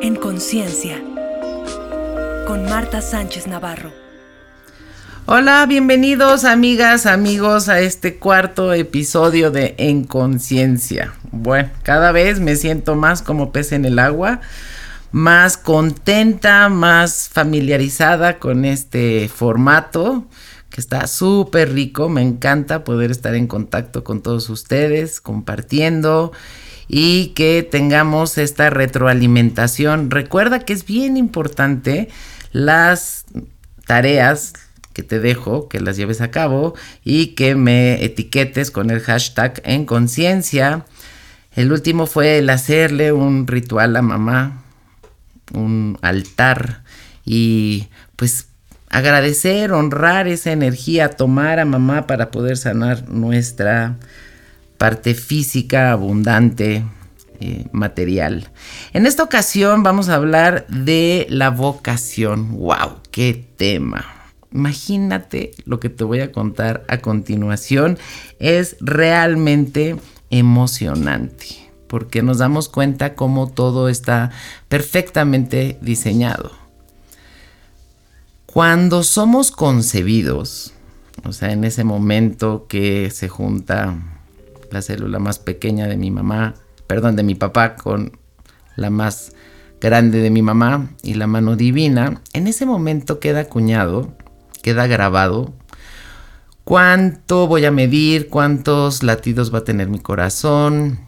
En Conciencia, con Marta Sánchez Navarro. Hola, bienvenidos amigas, amigos a este cuarto episodio de En Conciencia. Bueno, cada vez me siento más como pez en el agua, más contenta, más familiarizada con este formato que está súper rico. Me encanta poder estar en contacto con todos ustedes, compartiendo y que tengamos esta retroalimentación. Recuerda que es bien importante las tareas que te dejo, que las lleves a cabo y que me etiquetes con el hashtag en conciencia. El último fue el hacerle un ritual a mamá, un altar y pues agradecer, honrar esa energía, tomar a mamá para poder sanar nuestra parte física abundante, eh, material. En esta ocasión vamos a hablar de la vocación. ¡Wow! ¡Qué tema! Imagínate lo que te voy a contar a continuación. Es realmente emocionante porque nos damos cuenta cómo todo está perfectamente diseñado. Cuando somos concebidos, o sea, en ese momento que se junta la célula más pequeña de mi mamá, perdón, de mi papá con la más grande de mi mamá y la mano divina, en ese momento queda acuñado, queda grabado cuánto voy a medir, cuántos latidos va a tener mi corazón,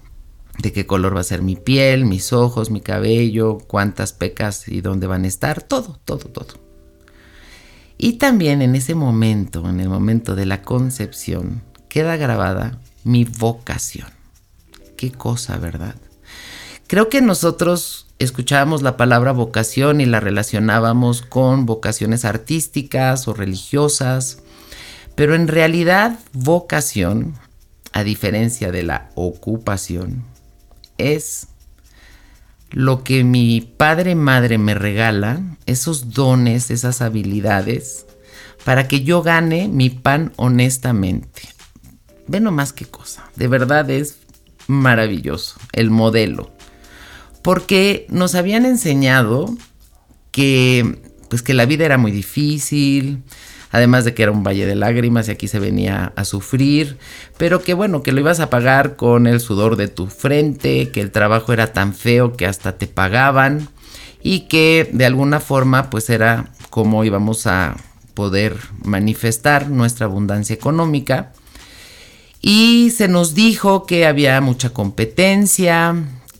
de qué color va a ser mi piel, mis ojos, mi cabello, cuántas pecas y dónde van a estar, todo, todo, todo. Y también en ese momento, en el momento de la concepción, queda grabada mi vocación. Qué cosa, ¿verdad? Creo que nosotros escuchábamos la palabra vocación y la relacionábamos con vocaciones artísticas o religiosas, pero en realidad vocación, a diferencia de la ocupación, es lo que mi padre madre me regala, esos dones, esas habilidades, para que yo gane mi pan honestamente. Ve nomás qué cosa. De verdad es maravilloso el modelo. Porque nos habían enseñado que pues que la vida era muy difícil, además de que era un valle de lágrimas y aquí se venía a sufrir, pero que bueno, que lo ibas a pagar con el sudor de tu frente, que el trabajo era tan feo que hasta te pagaban y que de alguna forma pues era como íbamos a poder manifestar nuestra abundancia económica y se nos dijo que había mucha competencia,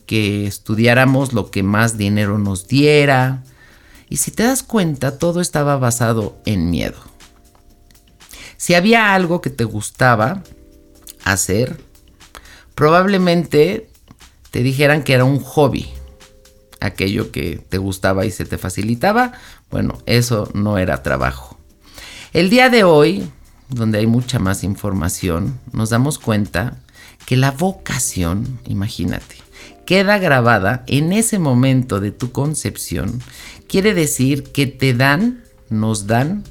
que estudiáramos lo que más dinero nos diera. Y si te das cuenta, todo estaba basado en miedo. Si había algo que te gustaba hacer, probablemente te dijeran que era un hobby. Aquello que te gustaba y se te facilitaba, bueno, eso no era trabajo. El día de hoy donde hay mucha más información, nos damos cuenta que la vocación, imagínate, queda grabada en ese momento de tu concepción, quiere decir que te dan, nos dan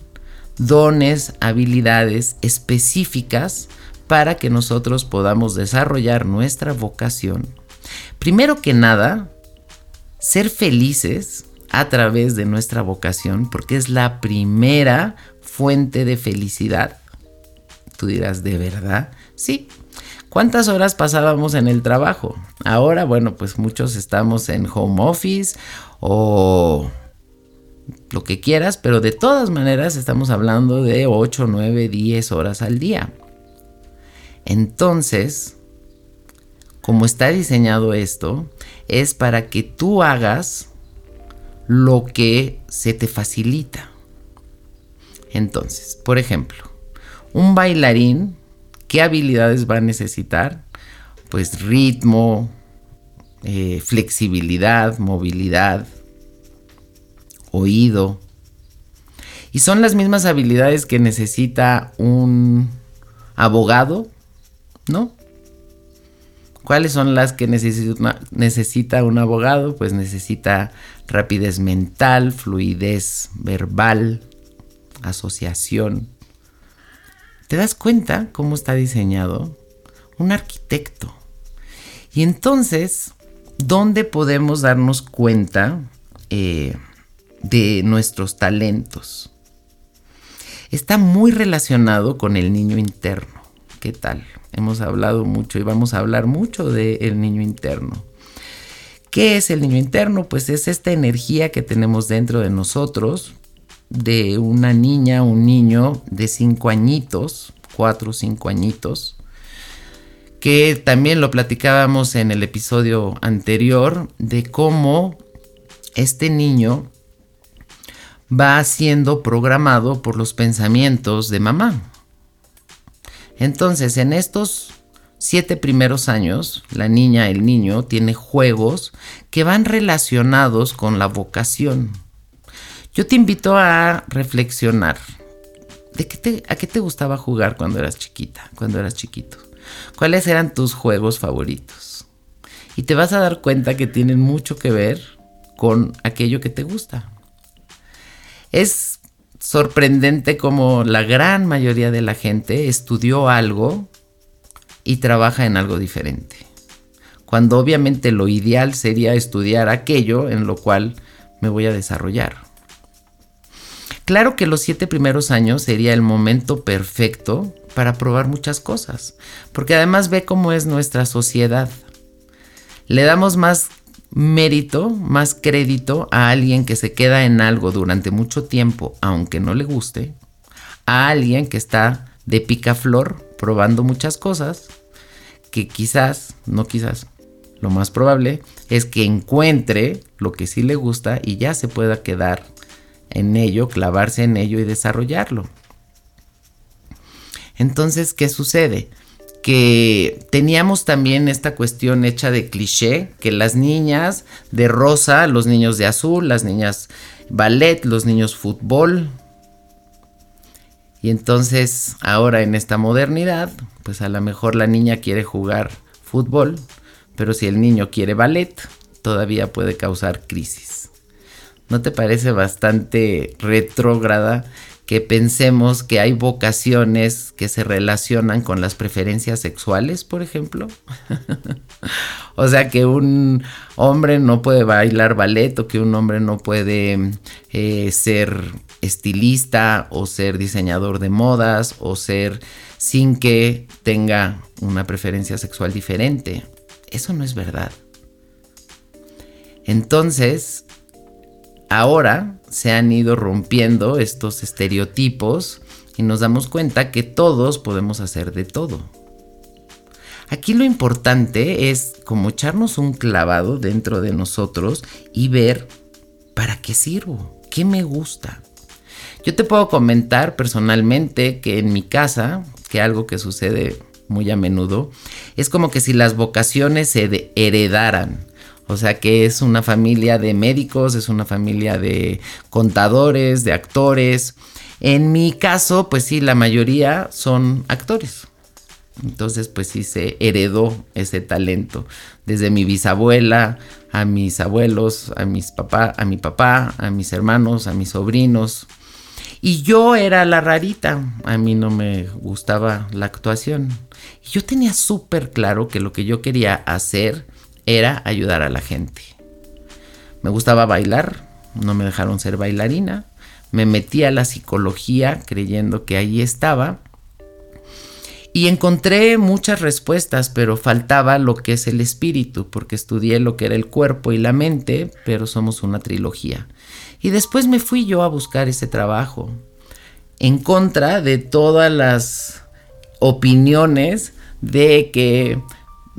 dones, habilidades específicas para que nosotros podamos desarrollar nuestra vocación. Primero que nada, ser felices a través de nuestra vocación, porque es la primera fuente de felicidad Tú dirás, ¿de verdad? Sí. ¿Cuántas horas pasábamos en el trabajo? Ahora, bueno, pues muchos estamos en home office o lo que quieras, pero de todas maneras estamos hablando de 8, 9, 10 horas al día. Entonces, como está diseñado esto, es para que tú hagas lo que se te facilita. Entonces, por ejemplo, un bailarín, ¿qué habilidades va a necesitar? Pues ritmo, eh, flexibilidad, movilidad, oído. Y son las mismas habilidades que necesita un abogado, ¿no? ¿Cuáles son las que necesita, necesita un abogado? Pues necesita rapidez mental, fluidez verbal, asociación ¿Te das cuenta cómo está diseñado? Un arquitecto. Y entonces, ¿dónde podemos darnos cuenta eh, de nuestros talentos? Está muy relacionado con el niño interno. ¿Qué tal? Hemos hablado mucho y vamos a hablar mucho del niño interno. ¿Qué es el niño interno? Pues es esta energía que tenemos dentro de nosotros, de una niña, un niño de cinco añitos, cuatro o cinco añitos, que también lo platicábamos en el episodio anterior, de cómo este niño va siendo programado por los pensamientos de mamá. Entonces, en estos siete primeros años, la niña, el niño, tiene juegos que van relacionados con la vocación. Yo te invito a reflexionar. ¿De qué ¿A qué te gustaba jugar cuando eras chiquita, cuando eras chiquito? ¿Cuáles eran tus juegos favoritos? Y te vas a dar cuenta que tienen mucho que ver con aquello que te gusta. Es sorprendente como la gran mayoría de la gente estudió algo y trabaja en algo diferente. Cuando obviamente lo ideal sería estudiar aquello en lo cual me voy a desarrollar. Claro que los siete primeros años sería el momento perfecto para probar muchas cosas, porque además ve cómo es nuestra sociedad. Le damos más mérito, más crédito a alguien que se queda en algo durante mucho tiempo, aunque no le guste, a alguien que está de picaflor probando muchas cosas, que quizás, no quizás, lo más probable es que encuentre lo que sí le gusta y ya se pueda quedar en ello, clavarse en ello y desarrollarlo. Entonces, ¿qué sucede? que teníamos también esta cuestión hecha de cliché, que las niñas de rosa, los niños de azul, las niñas ballet, los niños fútbol. Y entonces ahora en esta modernidad, pues a lo mejor la niña quiere jugar fútbol, pero si el niño quiere ballet, todavía puede causar crisis. ¿No te parece bastante retrógrada que pensemos que hay vocaciones que se relacionan con las preferencias sexuales, por ejemplo. o sea, que un hombre no puede bailar ballet o que un hombre no puede eh, ser estilista o ser diseñador de modas o ser sin que tenga una preferencia sexual diferente. Eso no es verdad. Entonces, ahora se han ido rompiendo estos estereotipos y nos damos cuenta que todos podemos hacer de todo. Aquí lo importante es como echarnos un clavado dentro de nosotros y ver para qué sirvo, qué me gusta. Yo te puedo comentar personalmente que en mi casa, que algo que sucede muy a menudo, es como que si las vocaciones se heredaran. O sea que es una familia de médicos, es una familia de contadores, de actores. En mi caso, pues sí, la mayoría son actores. Entonces, pues sí se heredó ese talento. Desde mi bisabuela, a mis abuelos, a mis papá, a mi papá, a mis hermanos, a mis sobrinos. Y yo era la rarita. A mí no me gustaba la actuación. Y yo tenía súper claro que lo que yo quería hacer era ayudar a la gente. Me gustaba bailar, no me dejaron ser bailarina. Me metí a la psicología creyendo que ahí estaba. Y encontré muchas respuestas, pero faltaba lo que es el espíritu, porque estudié lo que era el cuerpo y la mente, pero somos una trilogía. Y después me fui yo a buscar ese trabajo, en contra de todas las opiniones de que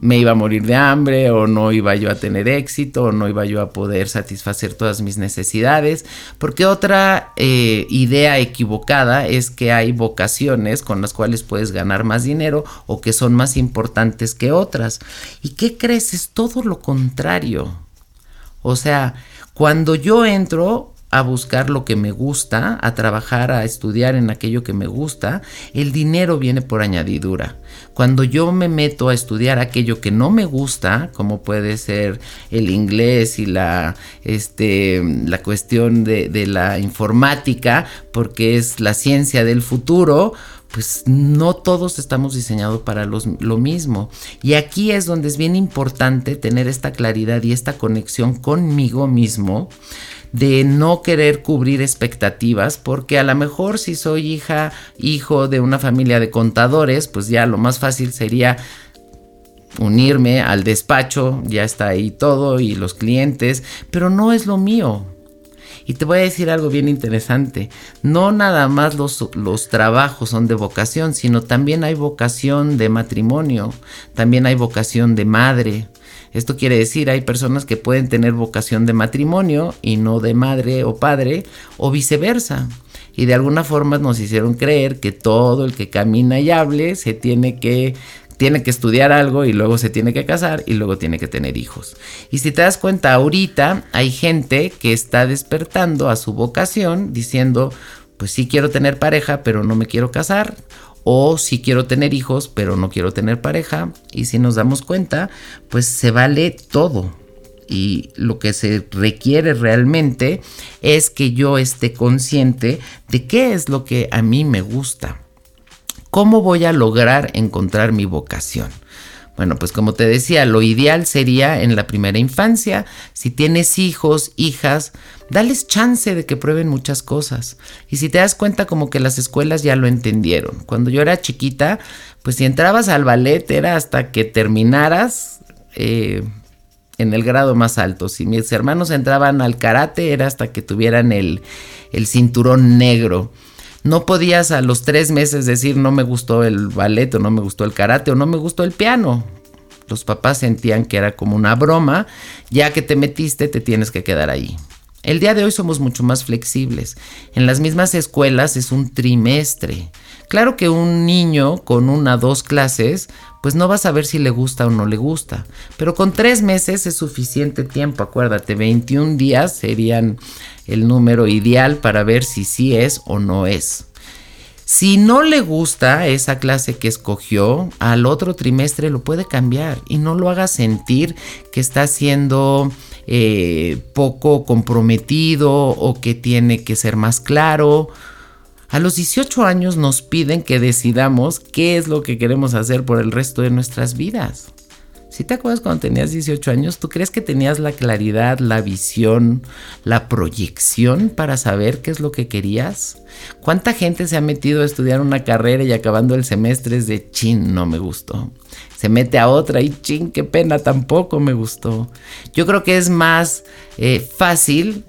me iba a morir de hambre o no iba yo a tener éxito o no iba yo a poder satisfacer todas mis necesidades. Porque otra eh, idea equivocada es que hay vocaciones con las cuales puedes ganar más dinero o que son más importantes que otras. ¿Y qué crees? Es todo lo contrario. O sea, cuando yo entro a buscar lo que me gusta, a trabajar, a estudiar en aquello que me gusta, el dinero viene por añadidura. Cuando yo me meto a estudiar aquello que no me gusta, como puede ser el inglés y la, este, la cuestión de, de la informática, porque es la ciencia del futuro, pues no todos estamos diseñados para lo mismo. Y aquí es donde es bien importante tener esta claridad y esta conexión conmigo mismo de no querer cubrir expectativas, porque a lo mejor si soy hija, hijo de una familia de contadores, pues ya lo más fácil sería unirme al despacho, ya está ahí todo y los clientes, pero no es lo mío. Y te voy a decir algo bien interesante. No nada más los, los, trabajos son de vocación, sino también hay vocación de matrimonio, también hay vocación de madre, esto quiere decir, hay personas que pueden tener vocación de matrimonio y no de madre o padre, o viceversa. Y de alguna forma nos hicieron creer que todo el que camina y hable se tiene que tiene que estudiar algo y luego se tiene que casar y luego tiene que tener hijos. Y si te das cuenta, ahorita hay gente que está despertando a su vocación diciendo, pues sí quiero tener pareja, pero no me quiero casar o si quiero tener hijos pero no quiero tener pareja y si nos damos cuenta pues se vale todo. Y lo que se requiere realmente es que yo esté consciente de qué es lo que a mí me gusta. Cómo voy a lograr encontrar mi vocación bueno, pues como te decía, lo ideal sería en la primera infancia, si tienes hijos, hijas, dales chance de que prueben muchas cosas. Y si te das cuenta como que las escuelas ya lo entendieron. Cuando yo era chiquita, pues si entrabas al ballet era hasta que terminaras eh, en el grado más alto. Si mis hermanos entraban al karate era hasta que tuvieran el, el cinturón negro. No podías a los tres meses decir no me gustó el ballet o no me gustó el karate o no me gustó el piano. Los papás sentían que era como una broma, ya que te metiste te tienes que quedar ahí. El día de hoy somos mucho más flexibles. En las mismas escuelas es un trimestre. Claro que un niño con una dos clases, pues no va a saber si le gusta o no le gusta. Pero con tres meses es suficiente tiempo, acuérdate, 21 días serían el número ideal para ver si sí es o no es. Si no le gusta esa clase que escogió, al otro trimestre lo puede cambiar y no lo haga sentir que está siendo eh, poco comprometido o que tiene que ser más claro. A los 18 años nos piden que decidamos qué es lo que queremos hacer por el resto de nuestras vidas. Si te acuerdas cuando tenías 18 años, ¿tú crees que tenías la claridad, la visión, la proyección para saber qué es lo que querías? ¿Cuánta gente se ha metido a estudiar una carrera y acabando el semestre es de chin, no me gustó? Se mete a otra y chin, qué pena, tampoco me gustó. Yo creo que es más eh, fácil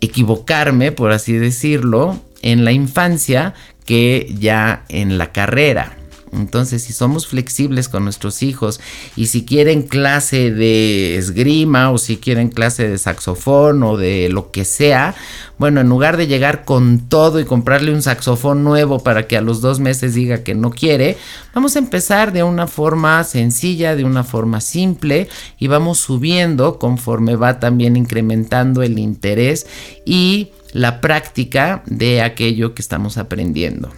equivocarme, por así decirlo, en la infancia que ya en la carrera. Entonces, si somos flexibles con nuestros hijos y si quieren clase de esgrima o si quieren clase de saxofón o de lo que sea, bueno, en lugar de llegar con todo y comprarle un saxofón nuevo para que a los dos meses diga que no quiere, vamos a empezar de una forma sencilla, de una forma simple y vamos subiendo conforme va también incrementando el interés y la práctica de aquello que estamos aprendiendo.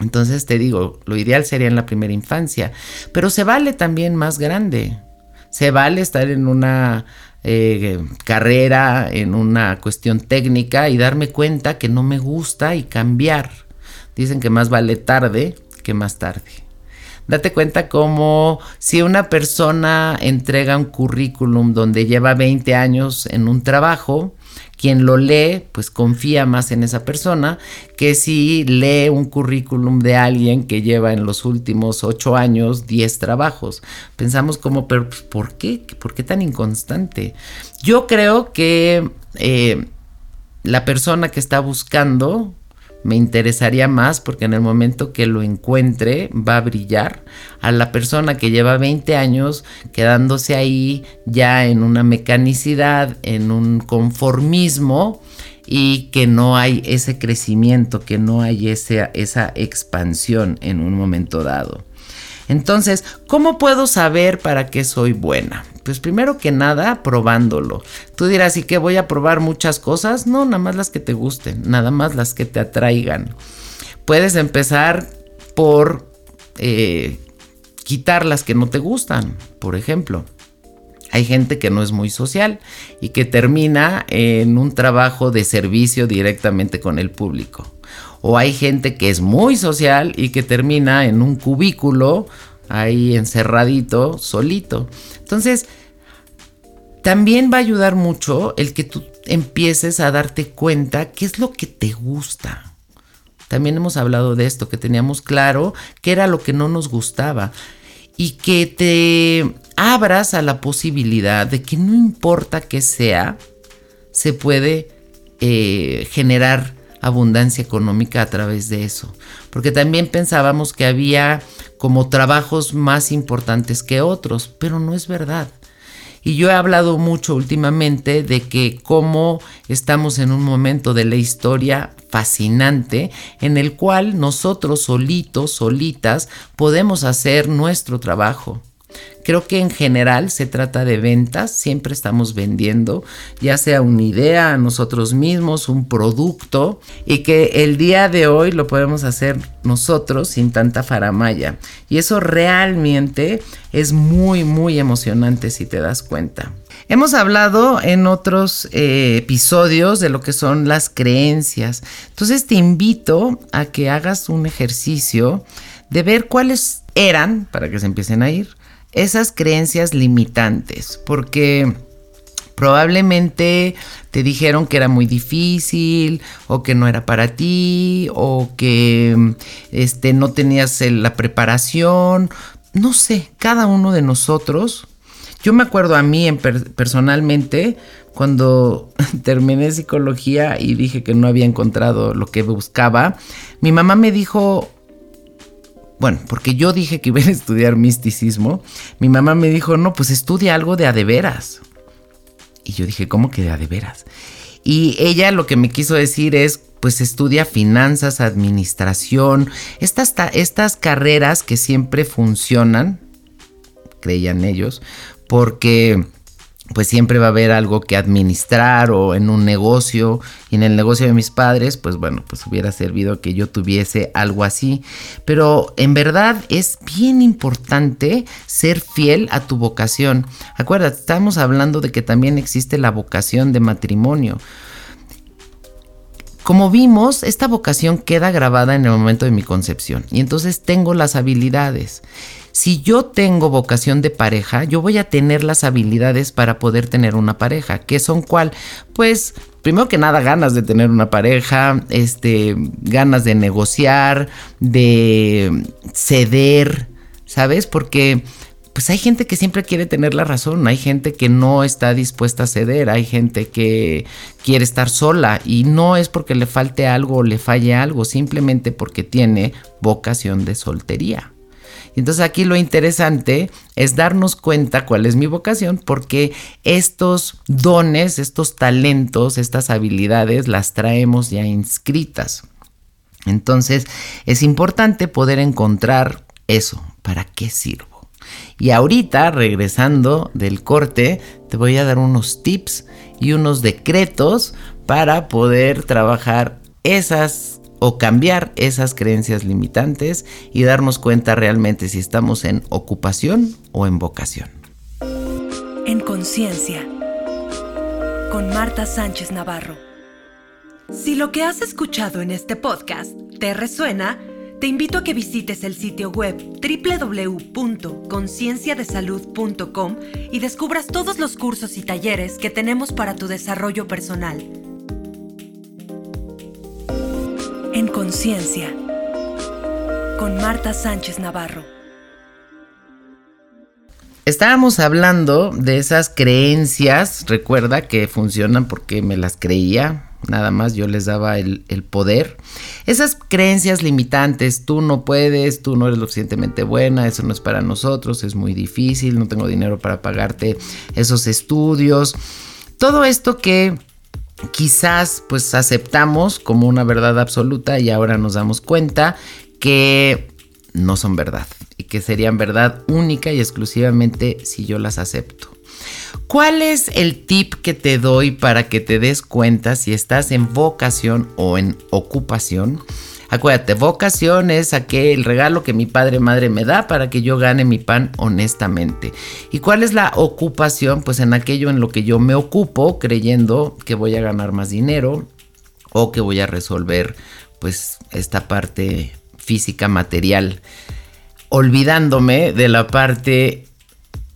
Entonces te digo, lo ideal sería en la primera infancia, pero se vale también más grande. Se vale estar en una eh, carrera, en una cuestión técnica y darme cuenta que no me gusta y cambiar. Dicen que más vale tarde que más tarde. Date cuenta como si una persona entrega un currículum donde lleva 20 años en un trabajo, quien lo lee, pues confía más en esa persona que si lee un currículum de alguien que lleva en los últimos ocho años 10 trabajos. Pensamos como, pero pues, ¿por qué? ¿Por qué tan inconstante? Yo creo que eh, la persona que está buscando me interesaría más porque en el momento que lo encuentre va a brillar a la persona que lleva 20 años quedándose ahí ya en una mecanicidad, en un conformismo y que no hay ese crecimiento, que no hay esa expansión en un momento dado. Entonces, ¿cómo puedo saber para qué soy buena? Pues primero que nada, probándolo. Tú dirás, ¿y qué voy a probar muchas cosas? No, nada más las que te gusten, nada más las que te atraigan. Puedes empezar por eh, quitar las que no te gustan, por ejemplo. Hay gente que no es muy social y que termina en un trabajo de servicio directamente con el público o hay gente que es muy social y que termina en un cubículo ahí encerradito, solito. Entonces, también va a ayudar mucho el que tú empieces a darte cuenta qué es lo que te gusta. También hemos hablado de esto, que teníamos claro qué era lo que no nos gustaba y que te abras a la posibilidad de que no importa qué sea, se puede eh, generar abundancia económica a través de eso. Porque también pensábamos que había como trabajos más importantes que otros, pero no es verdad. Y yo he hablado mucho últimamente de que cómo estamos en un momento de la historia fascinante en el cual nosotros solitos, solitas, podemos hacer nuestro trabajo. Creo que en general se trata de ventas, siempre estamos vendiendo, ya sea una idea a nosotros mismos, un producto, y que el día de hoy lo podemos hacer nosotros sin tanta faramaya. Y eso realmente es muy, muy emocionante si te das cuenta. Hemos hablado en otros eh, episodios de lo que son las creencias. Entonces te invito a que hagas un ejercicio de ver cuáles eran, para que se empiecen a ir, esas creencias limitantes, porque probablemente te dijeron que era muy difícil o que no era para ti o que este no tenías la preparación, no sé, cada uno de nosotros. Yo me acuerdo a mí personalmente cuando terminé psicología y dije que no había encontrado lo que buscaba, mi mamá me dijo, bueno, porque yo dije que iba a estudiar misticismo, mi mamá me dijo, no, pues estudia algo de adeveras. Y yo dije, ¿cómo que de adeveras? Y ella lo que me quiso decir es, pues estudia finanzas, administración, estas, estas carreras que siempre funcionan, creían ellos, porque pues siempre va a haber algo que administrar o en un negocio. Y en el negocio de mis padres, pues bueno, pues hubiera servido que yo tuviese algo así. Pero en verdad es bien importante ser fiel a tu vocación. Acuérdate, estamos hablando de que también existe la vocación de matrimonio. Como vimos, esta vocación queda grabada en el momento de mi concepción y entonces tengo las habilidades si yo tengo vocación de pareja, yo voy a tener las habilidades para poder tener una pareja. ¿Qué son cuál? Pues primero que nada ganas de tener una pareja, este, ganas de negociar, de ceder, ¿sabes? Porque pues hay gente que siempre quiere tener la razón, hay gente que no está dispuesta a ceder, hay gente que quiere estar sola y no es porque le falte algo o le falle algo, simplemente porque tiene vocación de soltería. Entonces aquí lo interesante es darnos cuenta cuál es mi vocación, porque estos dones, estos talentos, estas habilidades las traemos ya inscritas. Entonces es importante poder encontrar eso, ¿para qué sirvo? Y ahorita, regresando del corte, te voy a dar unos tips y unos decretos para poder trabajar esas o cambiar esas creencias limitantes y darnos cuenta realmente si estamos en ocupación o en vocación. En conciencia, con Marta Sánchez Navarro. Si lo que has escuchado en este podcast te resuena, te invito a que visites el sitio web www.concienciadesalud.com y descubras todos los cursos y talleres que tenemos para tu desarrollo personal En Conciencia, con Marta Sánchez Navarro. Estábamos hablando de esas creencias, recuerda que funcionan porque me las creía, nada más yo les daba el, el, poder. Esas creencias limitantes, tú no puedes, tú no eres lo suficientemente buena, eso no es para nosotros, es muy difícil, no tengo dinero para pagarte esos estudios. Todo esto que quizás pues aceptamos como una verdad absoluta y ahora nos damos cuenta que no son verdad y que serían verdad única y exclusivamente si yo las acepto. ¿Cuál es el tip que te doy para que te des cuenta si estás en vocación o en ocupación? Acuérdate, vocación es aquel regalo que mi padre madre me da para que yo gane mi pan honestamente. ¿Y cuál es la ocupación? Pues en aquello en lo que yo me ocupo creyendo que voy a ganar más dinero o que voy a resolver pues esta parte física material, olvidándome de la parte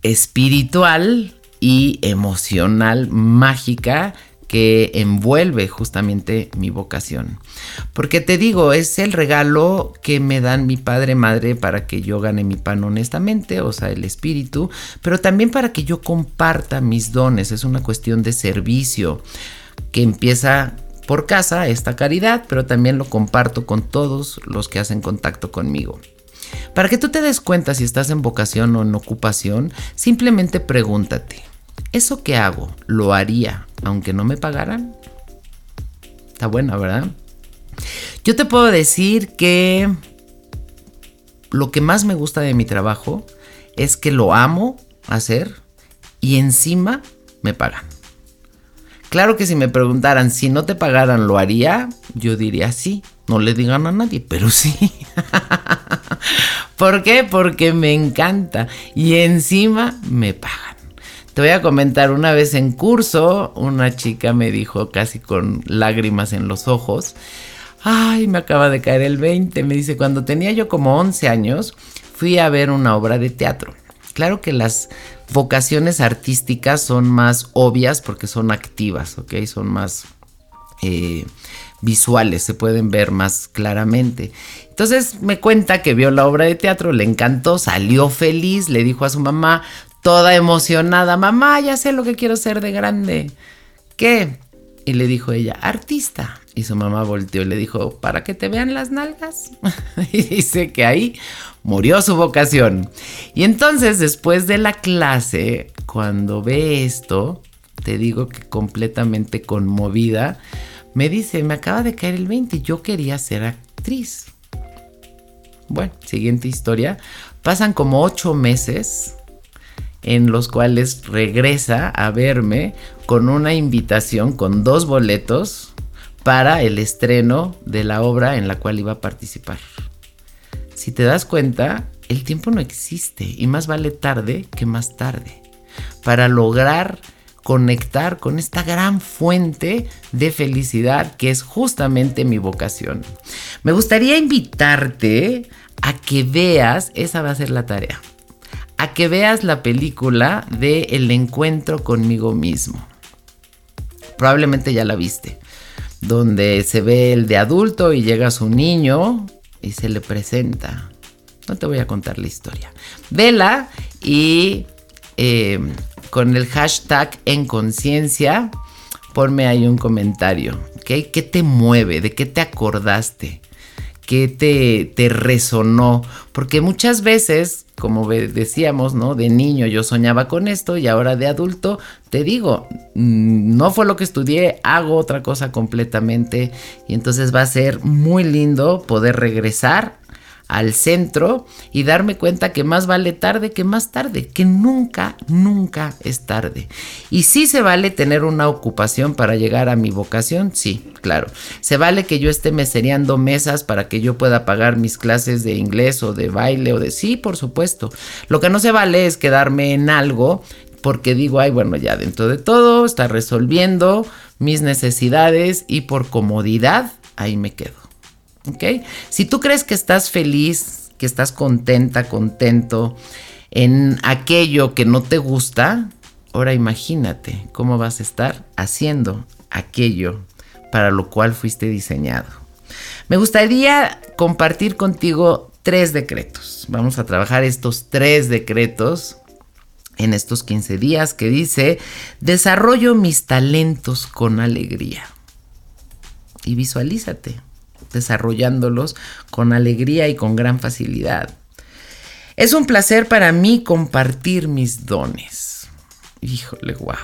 espiritual y emocional mágica que envuelve justamente mi vocación. Porque te digo, es el regalo que me dan mi padre, madre, para que yo gane mi pan honestamente, o sea, el espíritu, pero también para que yo comparta mis dones. Es una cuestión de servicio que empieza por casa, esta caridad, pero también lo comparto con todos los que hacen contacto conmigo. Para que tú te des cuenta si estás en vocación o en ocupación, simplemente pregúntate, ¿eso que hago lo haría aunque no me pagaran? Está buena, ¿verdad? Yo te puedo decir que lo que más me gusta de mi trabajo es que lo amo hacer y encima me pagan. Claro que si me preguntaran si no te pagaran, ¿lo haría? Yo diría sí. No le digan a nadie, pero sí. ¿Por qué? Porque me encanta y encima me pagan. Te voy a comentar, una vez en curso, una chica me dijo casi con lágrimas en los ojos, ay, me acaba de caer el 20, me dice, cuando tenía yo como 11 años, fui a ver una obra de teatro. Claro que las vocaciones artísticas son más obvias porque son activas, ¿ok? Son más eh, visuales, se pueden ver más claramente. Entonces me cuenta que vio la obra de teatro, le encantó, salió feliz, le dijo a su mamá, toda emocionada, mamá, ya sé lo que quiero ser de grande. ¿Qué? Y le dijo ella, artista. Y su mamá volteó y le dijo, ¿para que te vean las nalgas? y dice que ahí murió su vocación. Y entonces, después de la clase, cuando ve esto, te digo que completamente conmovida, me dice, me acaba de caer el 20, yo quería ser actriz. Bueno, siguiente historia. Pasan como ocho meses en los cuales regresa a verme con una invitación con dos boletos para el estreno de la obra en la cual iba a participar. Si te das cuenta, el tiempo no existe y más vale tarde que más tarde para lograr conectar con esta gran fuente de felicidad que es justamente mi vocación. Me gustaría invitarte a que veas, esa va a ser la tarea a que veas la película de El encuentro conmigo mismo. Probablemente ya la viste, donde se ve el de adulto y llega su niño y se le presenta. No te voy a contar la historia. Vela y eh, con el hashtag en conciencia, ponme ahí un comentario. ¿Qué te mueve? ¿De qué te acordaste? ¿Qué te, te resonó? Porque muchas veces, como decíamos, ¿no? De niño yo soñaba con esto y ahora de adulto te digo, mm, no fue lo que estudié, hago otra cosa completamente y entonces va a ser muy lindo poder regresar al centro y darme cuenta que más vale tarde que más tarde, que nunca, nunca es tarde. Y sí se vale tener una ocupación para llegar a mi vocación, sí, claro. Se vale que yo esté mesereando mesas para que yo pueda pagar mis clases de inglés o de baile o de sí, por supuesto. Lo que no se vale es quedarme en algo porque digo, ay, bueno, ya dentro de todo está resolviendo mis necesidades y por comodidad ahí me quedo. ¿Ok? Si tú crees que estás feliz, que estás contenta, contento en aquello que no te gusta, ahora imagínate cómo vas a estar haciendo aquello para lo cual fuiste diseñado. Me gustaría compartir contigo tres decretos. Vamos a trabajar estos tres decretos en estos 15 días que dice, desarrollo mis talentos con alegría. Y visualízate desarrollándolos con alegría y con gran facilidad. Es un placer para mí compartir mis dones. Híjole, wow.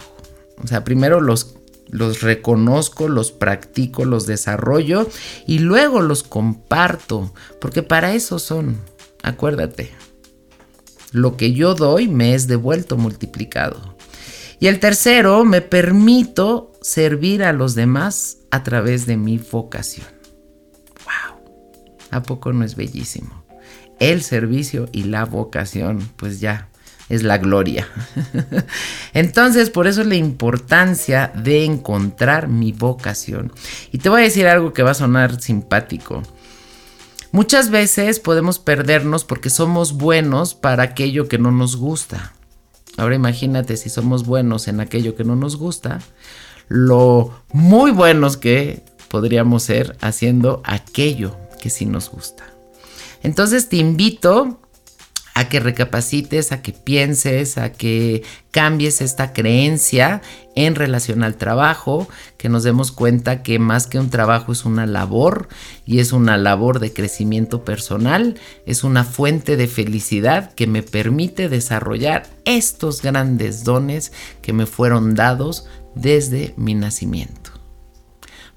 O sea, primero los, los reconozco, los practico, los desarrollo y luego los comparto, porque para eso son. Acuérdate, lo que yo doy me es devuelto multiplicado. Y el tercero, me permito servir a los demás a través de mi vocación. ¿A poco no es bellísimo? El servicio y la vocación, pues ya es la gloria. Entonces, por eso la importancia de encontrar mi vocación. Y te voy a decir algo que va a sonar simpático. Muchas veces podemos perdernos porque somos buenos para aquello que no nos gusta. Ahora imagínate si somos buenos en aquello que no nos gusta, lo muy buenos que podríamos ser haciendo aquello que sí nos gusta. Entonces te invito a que recapacites, a que pienses, a que cambies esta creencia en relación al trabajo, que nos demos cuenta que más que un trabajo es una labor y es una labor de crecimiento personal, es una fuente de felicidad que me permite desarrollar estos grandes dones que me fueron dados desde mi nacimiento.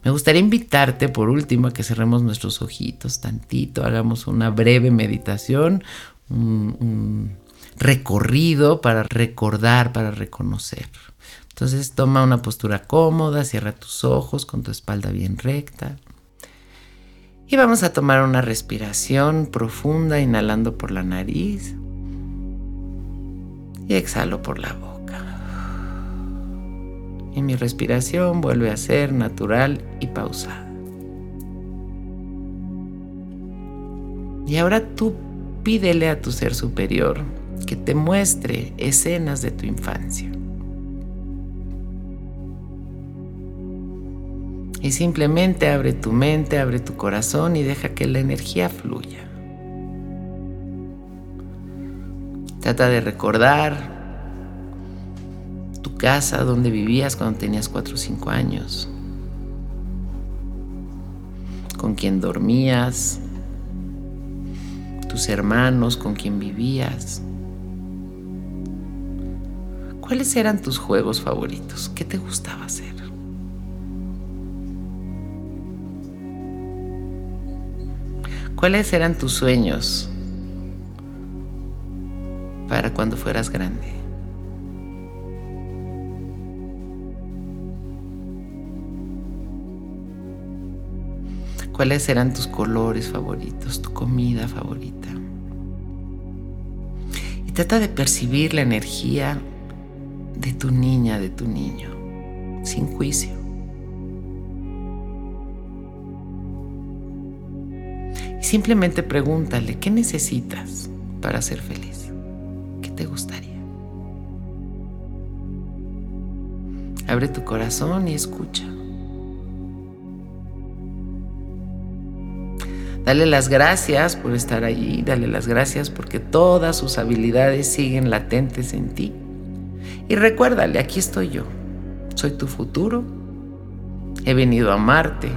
Me gustaría invitarte por último a que cerremos nuestros ojitos tantito, hagamos una breve meditación, un, recorrido para recordar, para reconocer. Entonces toma una postura cómoda, cierra tus ojos con tu espalda bien recta. Y vamos a tomar una respiración profunda, inhalando por la nariz y exhalo por la boca. Y mi respiración vuelve a ser natural y pausada. Y ahora tú pídele a tu ser superior que te muestre escenas de tu infancia. Y simplemente abre tu mente, abre tu corazón y deja que la energía fluya. Trata de recordar casa donde vivías cuando tenías 4 o 5 años. Con quien dormías, tus hermanos, con quien vivías. ¿Cuáles eran tus juegos favoritos? ¿Qué te gustaba hacer? ¿Cuáles eran tus sueños para cuando fueras grande? Cuáles eran tus colores favoritos, tu comida favorita. Y trata de percibir la energía de tu niña, de tu niño, sin juicio. Y simplemente pregúntale, ¿qué necesitas para ser feliz? ¿Qué te gustaría? Abre tu corazón y escucha. Dale las gracias por estar allí, dale las gracias porque todas sus habilidades siguen latentes en ti. Y recuérdale, aquí estoy yo, soy tu futuro, he venido a amarte.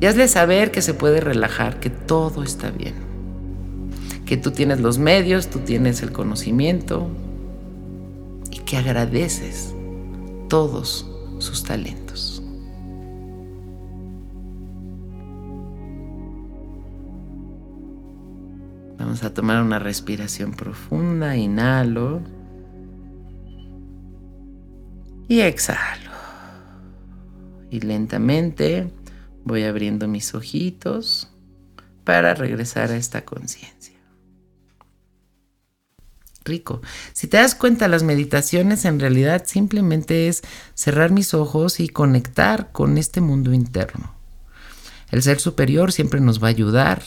Y hazle saber que se puede relajar, que todo está bien, que tú tienes los medios, tú tienes el conocimiento y que agradeces todos sus talentos. Vamos a tomar una respiración profunda, inhalo y exhalo. Y lentamente voy abriendo mis ojitos para regresar a esta conciencia. Rico. Si te das cuenta, las meditaciones en realidad simplemente es cerrar mis ojos y conectar con este mundo interno. El ser superior siempre nos va a ayudar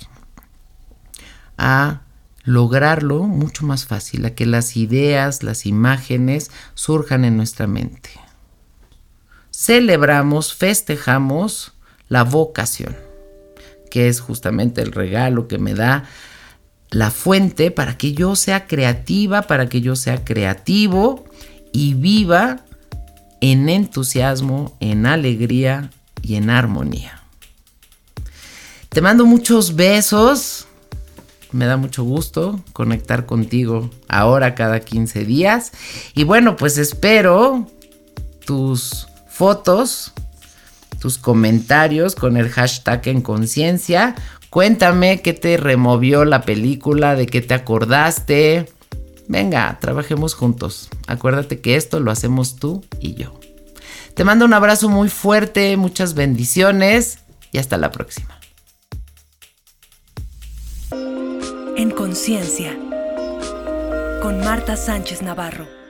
a lograrlo mucho más fácil, a que las ideas, las imágenes surjan en nuestra mente. Celebramos, festejamos la vocación, que es justamente el regalo que me da la fuente para que yo sea creativa, para que yo sea creativo y viva en entusiasmo, en alegría y en armonía. Te mando muchos besos me da mucho gusto conectar contigo ahora cada 15 días. Y bueno, pues espero tus fotos, tus comentarios con el hashtag en conciencia. Cuéntame qué te removió la película, de qué te acordaste. Venga, trabajemos juntos. Acuérdate que esto lo hacemos tú y yo. Te mando un abrazo muy fuerte, muchas bendiciones y hasta la próxima. En conciencia con Marta Sánchez Navarro.